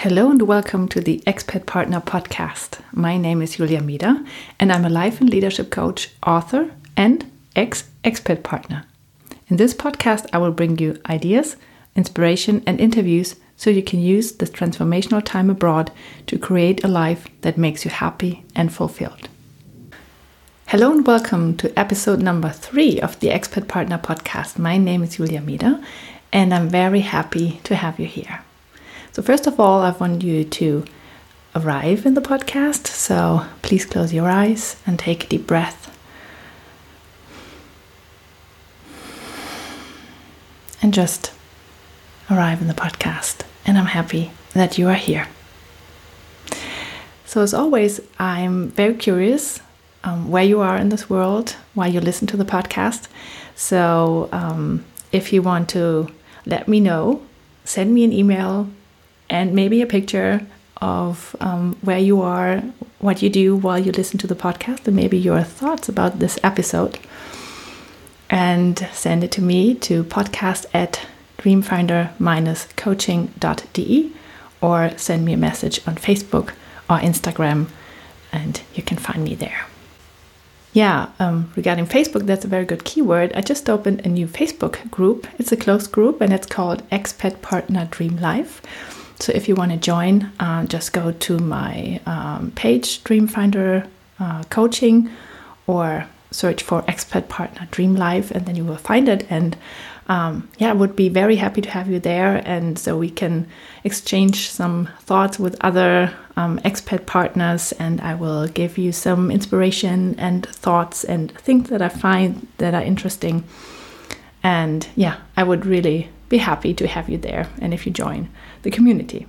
Hello and welcome to the Expat Partner podcast. My name is Julia Mida and I'm a life and leadership coach, author, and ex expat partner. In this podcast, I will bring you ideas, inspiration, and interviews so you can use this transformational time abroad to create a life that makes you happy and fulfilled. Hello and welcome to episode number three of the Expat Partner podcast. My name is Julia Mida and I'm very happy to have you here. So, first of all, I want you to arrive in the podcast. So, please close your eyes and take a deep breath. And just arrive in the podcast. And I'm happy that you are here. So, as always, I'm very curious um, where you are in this world, why you listen to the podcast. So, um, if you want to let me know, send me an email and maybe a picture of um, where you are, what you do while you listen to the podcast, and maybe your thoughts about this episode. And send it to me to podcast at dreamfinder-coaching.de or send me a message on Facebook or Instagram, and you can find me there. Yeah, um, regarding Facebook, that's a very good keyword. I just opened a new Facebook group. It's a closed group and it's called Expat Partner Dream Life. So if you want to join, uh, just go to my um, page, Dreamfinder uh, Coaching, or search for Expat Partner Dream Life, and then you will find it. And um, yeah, I would be very happy to have you there, and so we can exchange some thoughts with other um, expat partners, and I will give you some inspiration and thoughts and things that I find that are interesting. And yeah, I would really be happy to have you there, and if you join the community.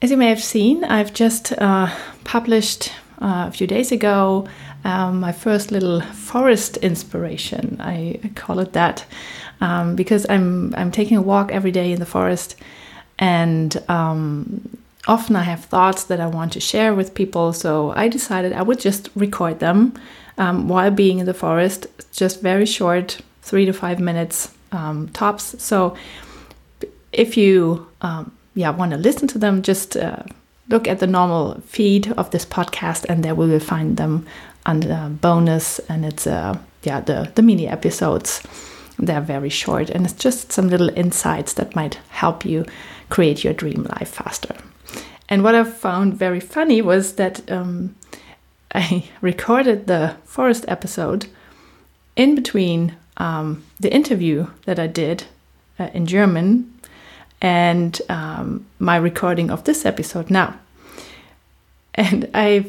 As you may have seen, I've just uh, published uh, a few days ago um, my first little forest inspiration. I call it that um, because I'm I'm taking a walk every day in the forest, and um, often I have thoughts that I want to share with people. So I decided I would just record them um, while being in the forest, just very short, three to five minutes um, tops. So if you um, yeah want to listen to them, just uh, look at the normal feed of this podcast, and there we will find them under bonus. And it's uh, yeah the the mini episodes. They're very short, and it's just some little insights that might help you create your dream life faster. And what I found very funny was that um, I recorded the forest episode in between um, the interview that I did uh, in German and um, my recording of this episode now. And I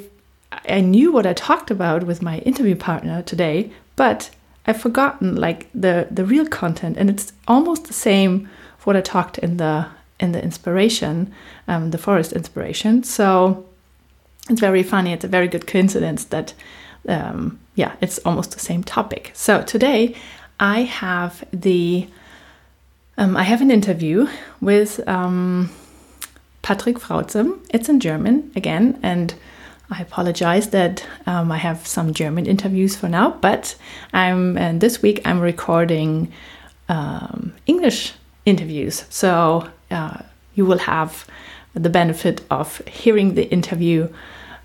I knew what I talked about with my interview partner today, but I've forgotten like the the real content, and it's almost the same for what I talked in the in the inspiration, um, the forest inspiration. So it's very funny. It's a very good coincidence that um, yeah, it's almost the same topic. So today I have the um, I have an interview with um, Patrick Frautzem. It's in German again, and I apologize that um, I have some German interviews for now, but I'm and this week I'm recording um, English interviews, so uh, you will have the benefit of hearing the interview.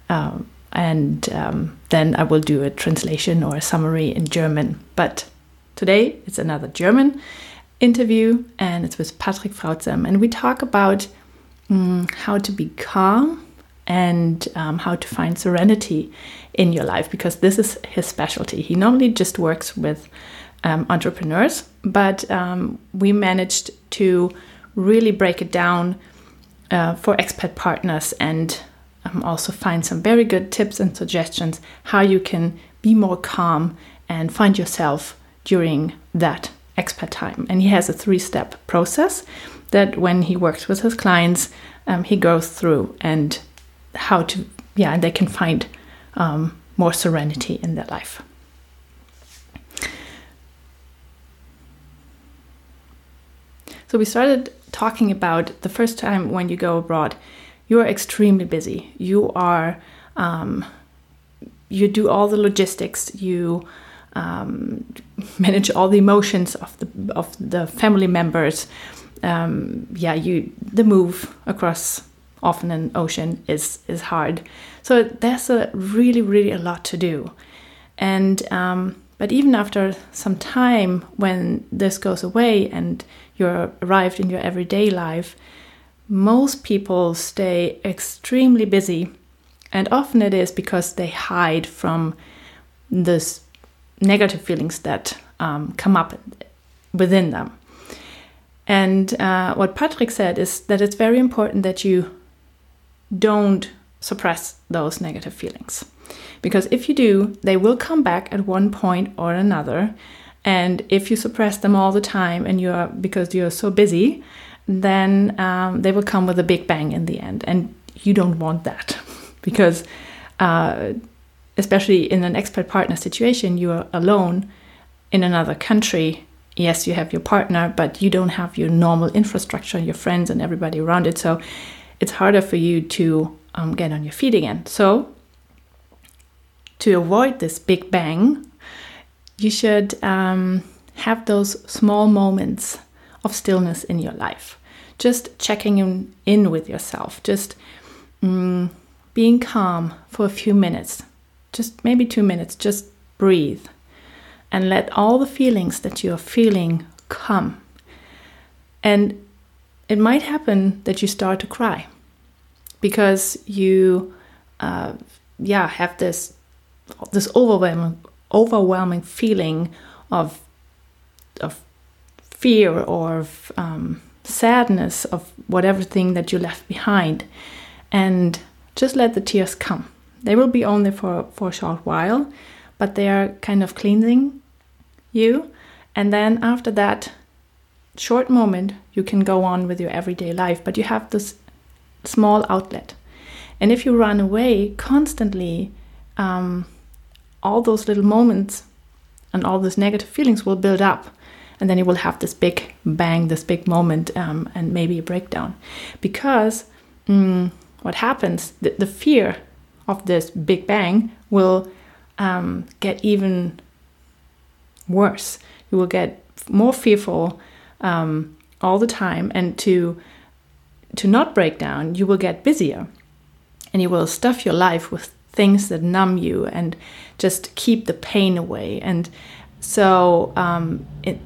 Um, and um, then I will do a translation or a summary in German. But today it's another German interview and it's with Patrick Frautzem. And we talk about um, how to be calm and um, how to find serenity in your life because this is his specialty. He normally just works with um, entrepreneurs, but um, we managed to really break it down uh, for expat partners and um, also find some very good tips and suggestions how you can be more calm and find yourself during that expat time. And he has a three step process that when he works with his clients, um, he goes through and how to, yeah, and they can find um, more serenity in their life. So we started talking about the first time when you go abroad, you are extremely busy. You are, um, you do all the logistics. You um, manage all the emotions of the of the family members. um, yeah, you the move across often an ocean is is hard. So there's a really really a lot to do, and um, but even after some time, when this goes away and you're arrived in your everyday life, most people stay extremely busy, and often it is because they hide from this negative feelings that um, come up within them. And uh, what Patrick said is that it's very important that you don't suppress those negative feelings. Because if you do, they will come back at one point or another. And if you suppress them all the time and you're because you're so busy, then um, they will come with a big bang in the end. And you don't want that because, uh, especially in an expat partner situation, you are alone in another country. Yes, you have your partner, but you don't have your normal infrastructure, your friends, and everybody around it. So it's harder for you to um, get on your feet again. So, to avoid this big bang, you should um, have those small moments of stillness in your life. Just checking in, with yourself, just mm, being calm for a few minutes, just maybe two minutes, just breathe and let all the feelings that you're feeling come. And it might happen that you start to cry because you, uh, yeah, have this this overwhelming overwhelming feeling of of fear or of um, sadness of whatever thing that you left behind, and just let the tears come. They will be only for for a short while, but they are kind of cleansing you, and then after that short moment, you can go on with your everyday life. But you have this small outlet. And if you run away constantly, um, all those little moments and all those negative feelings will build up. And then you will have this big bang, this big moment, um, and maybe a breakdown. Because mm, what happens, the, the, fear of this big bang will um, get even worse. You will get more fearful um, all the time. And to to not break down, you will get busier and you will stuff your life with things that numb you and just keep the pain away. And so um, it,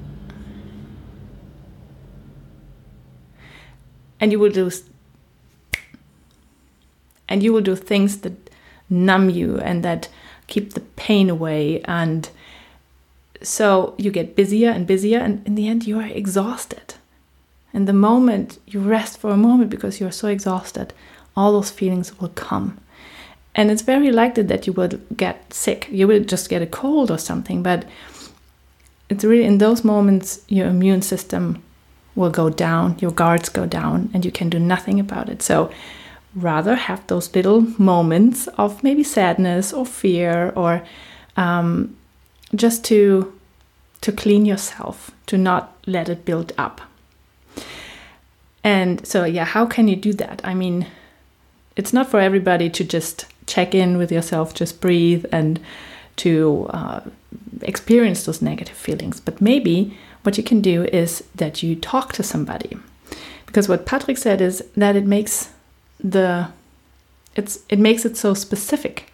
and you will do and you will do things that numb you and that keep the pain away and so you get busier and busier and in the end you are exhausted and the moment you rest for a moment because you're so exhausted, all those feelings will come. And it's very likely that you will get sick. You will just get a cold or something, but it's really in those moments your immune system will go down, your guards go down, and you can do nothing about it. So rather have those little moments of maybe sadness or fear or um, just to to clean yourself, to not let it build up. And so, yeah, how can you do that? I mean, it's not for everybody to just check in with yourself, just breathe and to uh, experience those negative feelings. But maybe what you can do is that you talk to somebody. Because what Patrick said is that it makes the it's it makes it so specific.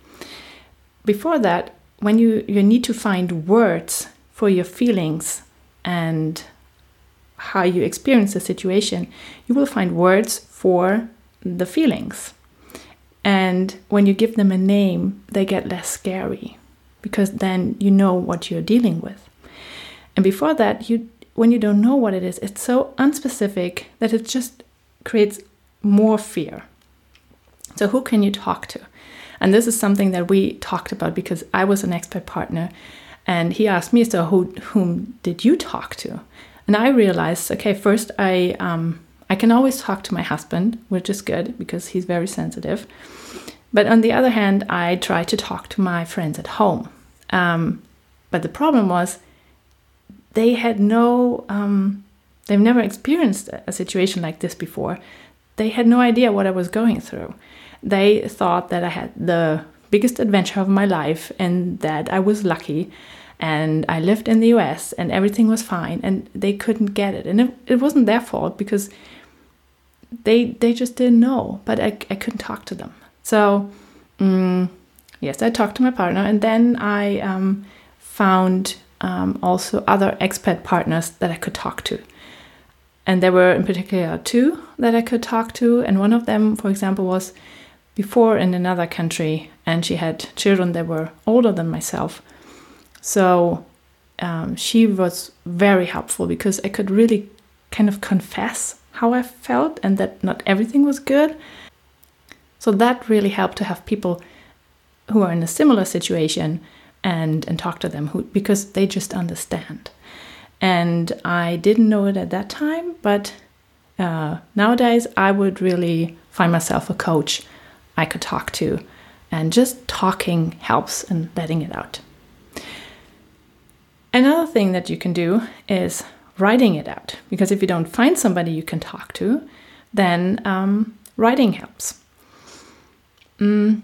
Before that, when you, you need to find words for your feelings and how you experience the situation, you will find words for the feelings. And when you give them a name, they get less scary because then you know what you're dealing with. And before that, you when you don't know what it is, it's so unspecific that it just creates more fear. So who can you talk to? And this is something that we talked about because I was an expat partner and he asked me, so who, whom did you talk to? And I realized, okay, first I um, I can always talk to my husband, which is good because he's very sensitive. But on the other hand, I try to talk to my friends at home. Um, but the problem was they had no, um, they've never experienced a situation like this before. They had no idea what I was going through. They thought that I had the biggest adventure of my life and that I was lucky and I lived in the US and everything was fine and they couldn't get it. And it, it wasn't their fault because they they just didn't know, but I, I couldn't talk to them. So, um, yes, I talked to my partner and then I um, found um, also other expat partners that I could talk to. And there were in particular two that I could talk to. And one of them, for example, was before in another country and she had children that were older than myself. So um, she was very helpful because I could really kind of confess how I felt and that not everything was good. So that really helped to have people who are in a similar situation and and talk to them who because they just understand. And I didn't know it at that time, but uh, nowadays I would really find myself a coach I could talk to, and just talking helps and letting it out. Another thing that you can do is writing it out, because if you don't find somebody you can talk to, then um, writing helps. Mm.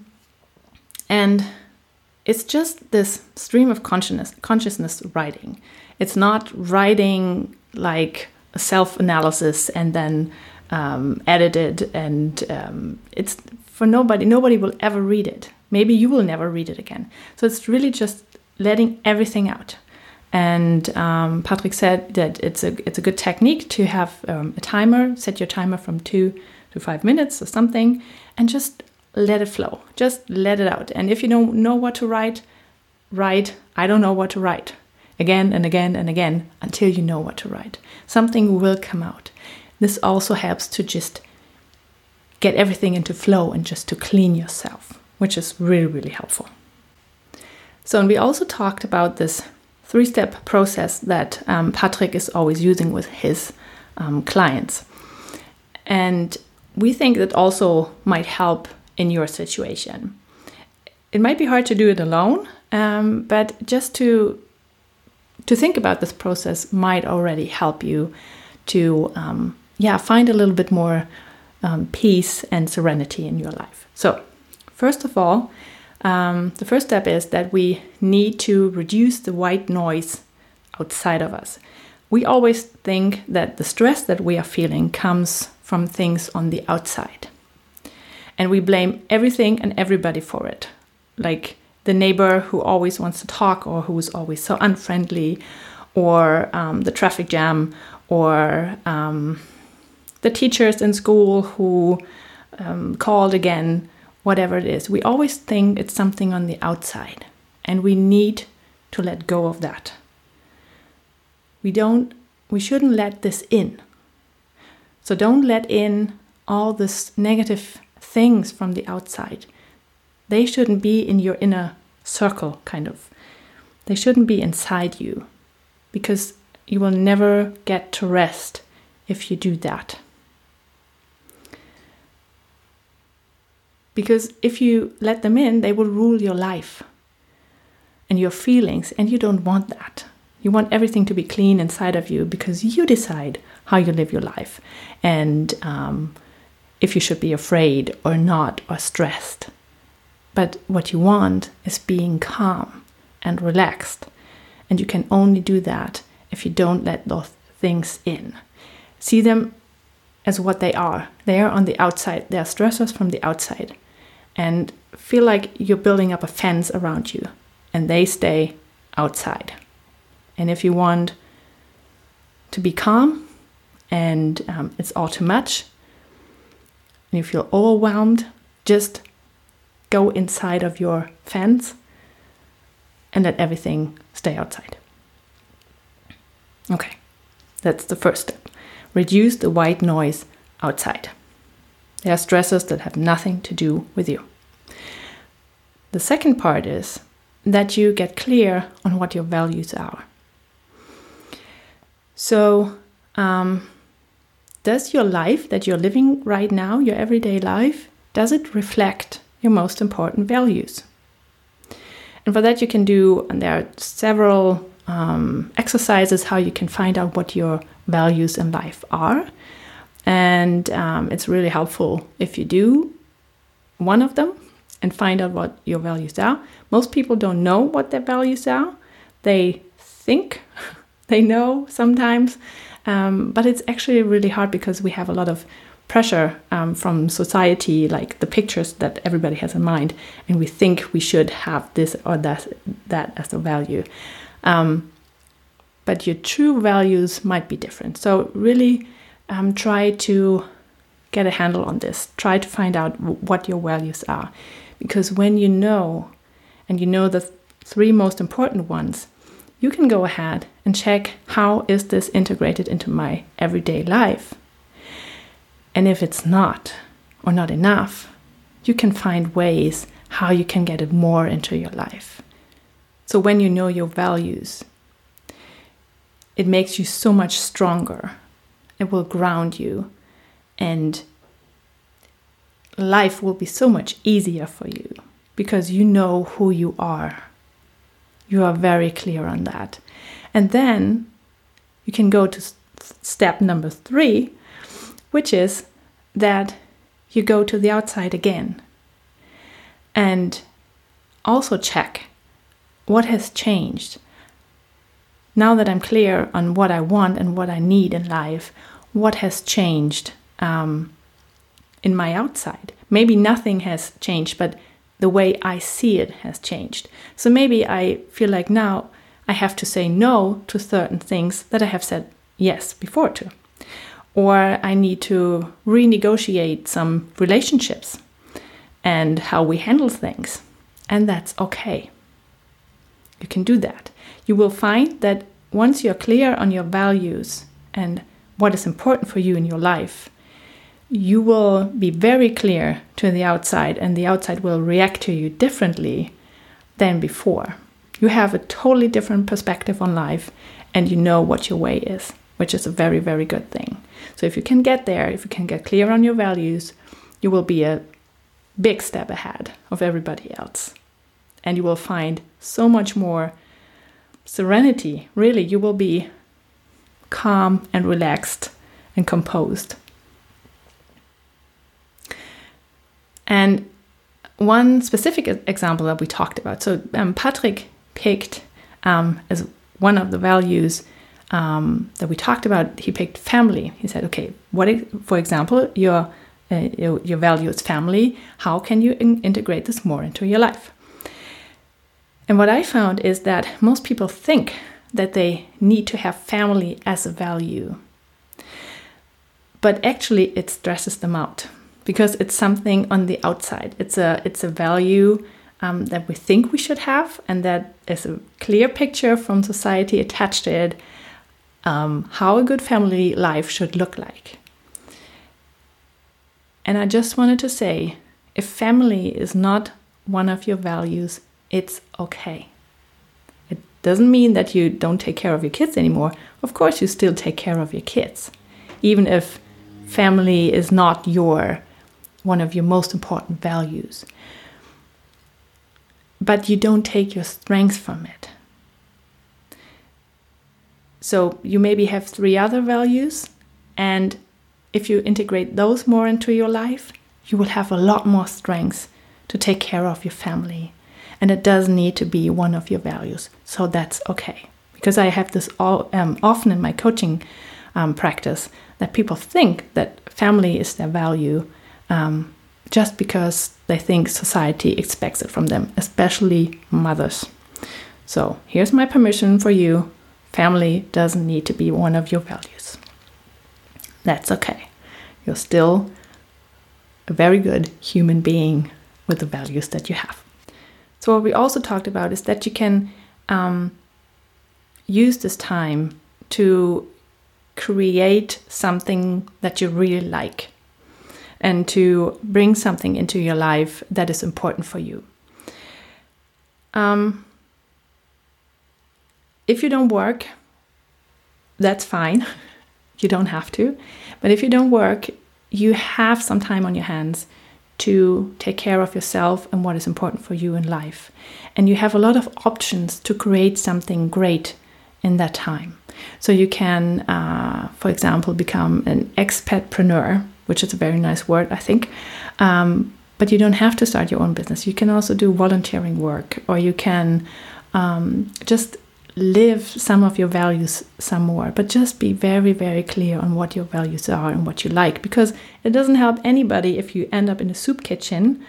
And it's just this stream of consciousness, consciousness writing. It's not writing like a self analysis and then um, edited, and um, it's for nobody. Nobody will ever read it. Maybe you will never read it again. So it's really just letting everything out. And um, Patrick said that it's a it's a good technique to have um, a timer. Set your timer from two to five minutes or something, and just let it flow. Just let it out. And if you don't know what to write, write, I don't know what to write. Again and again and again until you know what to write. Something will come out. This also helps to just get everything into flow and just to clean yourself, which is really, really helpful. So, and we also talked about this three step process that um, Patrick is always using with his um, clients. And we think that also might help in your situation. It might be hard to do it alone, um, but just to to think about this process might already help you to um, yeah find a little bit more um, peace and serenity in your life. So, first of all, um, the first step is that we need to reduce the white noise outside of us. We always think that the stress that we are feeling comes from things on the outside and we blame everything and everybody for it. Like the neighbor who always wants to talk or who is always so unfriendly, or um, the traffic jam, or um, the teachers in school who um, called again, whatever it is. We always think it's something on the outside, and we need to let go of that. We don't, we shouldn't let this in. So don't let in all this negative things from the outside. They shouldn't be in your inner circle, kind of. They shouldn't be inside you because you will never get to rest if you do that. Because if you let them in, they will rule your life and your feelings, and you don't want that. You want everything to be clean inside of you because you decide how you live your life. And um, if you should be afraid or not or stressed. But what you want is being calm and relaxed. And you can only do that if you don't let those things in. See them as what they are. They are on the outside, they are stressors from the outside. And feel like you're building up a fence around you, and they stay outside. And if you want to be calm and um, it's all too much, and you feel overwhelmed, just go inside of your fence and let everything stay outside. Okay, that's the first step. Reduce the white noise outside. There are stressors that have nothing to do with you. The second part is that you get clear on what your values are. So, um, does your life that you're living right now, your everyday life, does it reflect your most important values? And for that, you can do, and there are several um, exercises how you can find out what your values in life are. And um, it's really helpful if you do one of them and find out what your values are. Most people don't know what their values are. they think they know sometimes, um, but it's actually really hard because we have a lot of pressure um, from society, like the pictures that everybody has in mind, and we think we should have this or that that as a value. Um, but your true values might be different. So really, um, try to get a handle on this. Try to find out what your values are, because when you know, and you know the th three most important ones, you can go ahead and check how is this integrated into my everyday life and if it's not, or not enough, you can find ways how you can get it more into your life. So when you know your values, it makes you so much stronger. It will ground you, and life will be so much easier for you because you know who you are. You are very clear on that. And then you can go to step number three, which is that you go to the outside again and also check what has changed. Now that I'm clear on what I want and what I need in life, what has changed um, in my outside? Maybe nothing has changed, but the way I see it has changed. So maybe I feel like now I have to say no to certain things that I have said yes before to or I need to renegotiate some relationships and how we handle things. And that's okay. You can do that. You will find that once you're clear on your values and what is important for you in your life, you will be very clear to the outside, and the outside will react to you differently than before. You have a totally different perspective on life, and you know what your way is which is a very, very good thing. So if you can get there, if you can get clear on your values, you will be a big step ahead of everybody else. And you will find so much more serenity. Really, you will be calm and relaxed and composed. And one specific example that we talked about so, um, Patrick picked um, as one of the values um, that we talked about, he picked family. He said, okay, what, if, for example, your, uh, your, your value is family. How can you in integrate this more into your life? And what I found is that most people think that they need to have family as a value. But actually, it stresses them out because it's something on the outside. It's a, it's a value um, that we think we should have, and that is a clear picture from society attached to it um, how a good family life should look like. And I just wanted to say if family is not one of your values, it's okay. It doesn't mean that you don't take care of your kids anymore. Of course, you still take care of your kids, even if family is not your one of your most important values. But you don't take your strength from it. So you maybe have three other values, and if you integrate those more into your life, you will have a lot more strength to take care of your family. And it does need to be one of your values. So that's okay. Because I have this all, um, often in my coaching um, practice that people think that family is their value um, just because they think society expects it from them, especially mothers. So here's my permission for you Family doesn't need to be one of your values. That's okay. You're still a very good human being with the values that you have. So, what we also talked about is that you can um, use this time to create something that you really like and to bring something into your life that is important for you. Um, if you don't work, that's fine. you don't have to. But if you don't work, you have some time on your hands to take care of yourself and what is important for you in life. And you have a lot of options to create something great in that time. So you can, uh, for example, become an expatpreneur, which is a very nice word, I think. Um, but you don't have to start your own business. You can also do volunteering work, or you can um, just live some of your values some more, but just be very, very clear on what your values are and what you like because it doesn't help anybody if you end up in a soup kitchen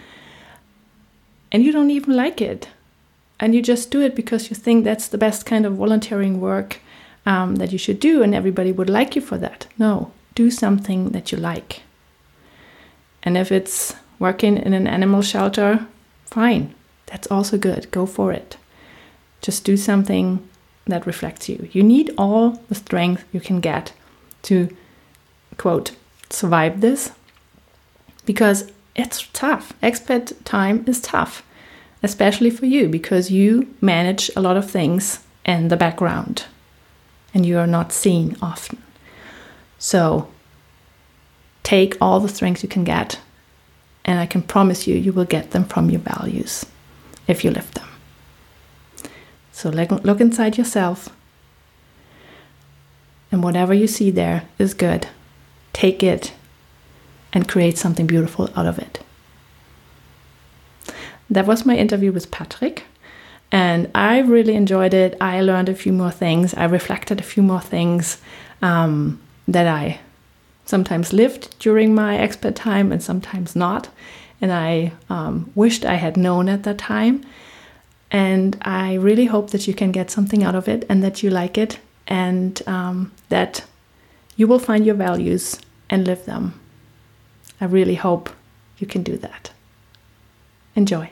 and you don't even like it and you just do it because you think that's the best kind of volunteering work um, that you should do and everybody would like you for that. No, do something that you like. And if it's working in an animal shelter, fine, that's also good. Go for it. Just do something that reflects you. You need all the strength you can get to, quote, survive this because it's tough. Expat time is tough, especially for you because you manage a lot of things in the background and you are not seen often. So take all the strength you can get, and I can promise you, you will get them from your values if you live them. So look inside yourself. And whatever you see there is good. Take it and create something beautiful out of it. That was my interview with Patrick. And I really enjoyed it. I learned a few more things. I reflected a few more things um, that I sometimes lived during my expat time and sometimes not. And I um, wished I had known at that time. And I really hope that you can get something out of it and that you like it and um, that you will find your values and live them. I really hope you can do that. Enjoy.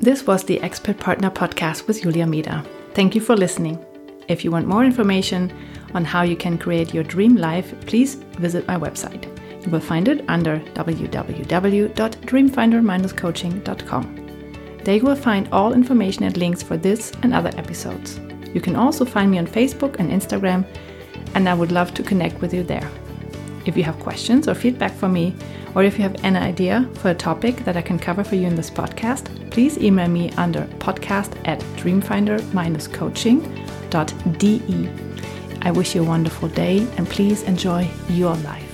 This was the Expat Partner podcast with Julia Mida. Thank you for listening. If you want more information on how you can create your dream life, please visit my website. You will find it under www.dreamfinder-coaching.com. There you will find all information and links for this and other episodes. You can also find me on Facebook and Instagram, and I would love to connect with you there. If you have questions or feedback for me, or if you have an idea for a topic that I can cover for you in this podcast, please email me under podcast at dreamfinder-coaching.de. I wish you a wonderful day and please enjoy your life.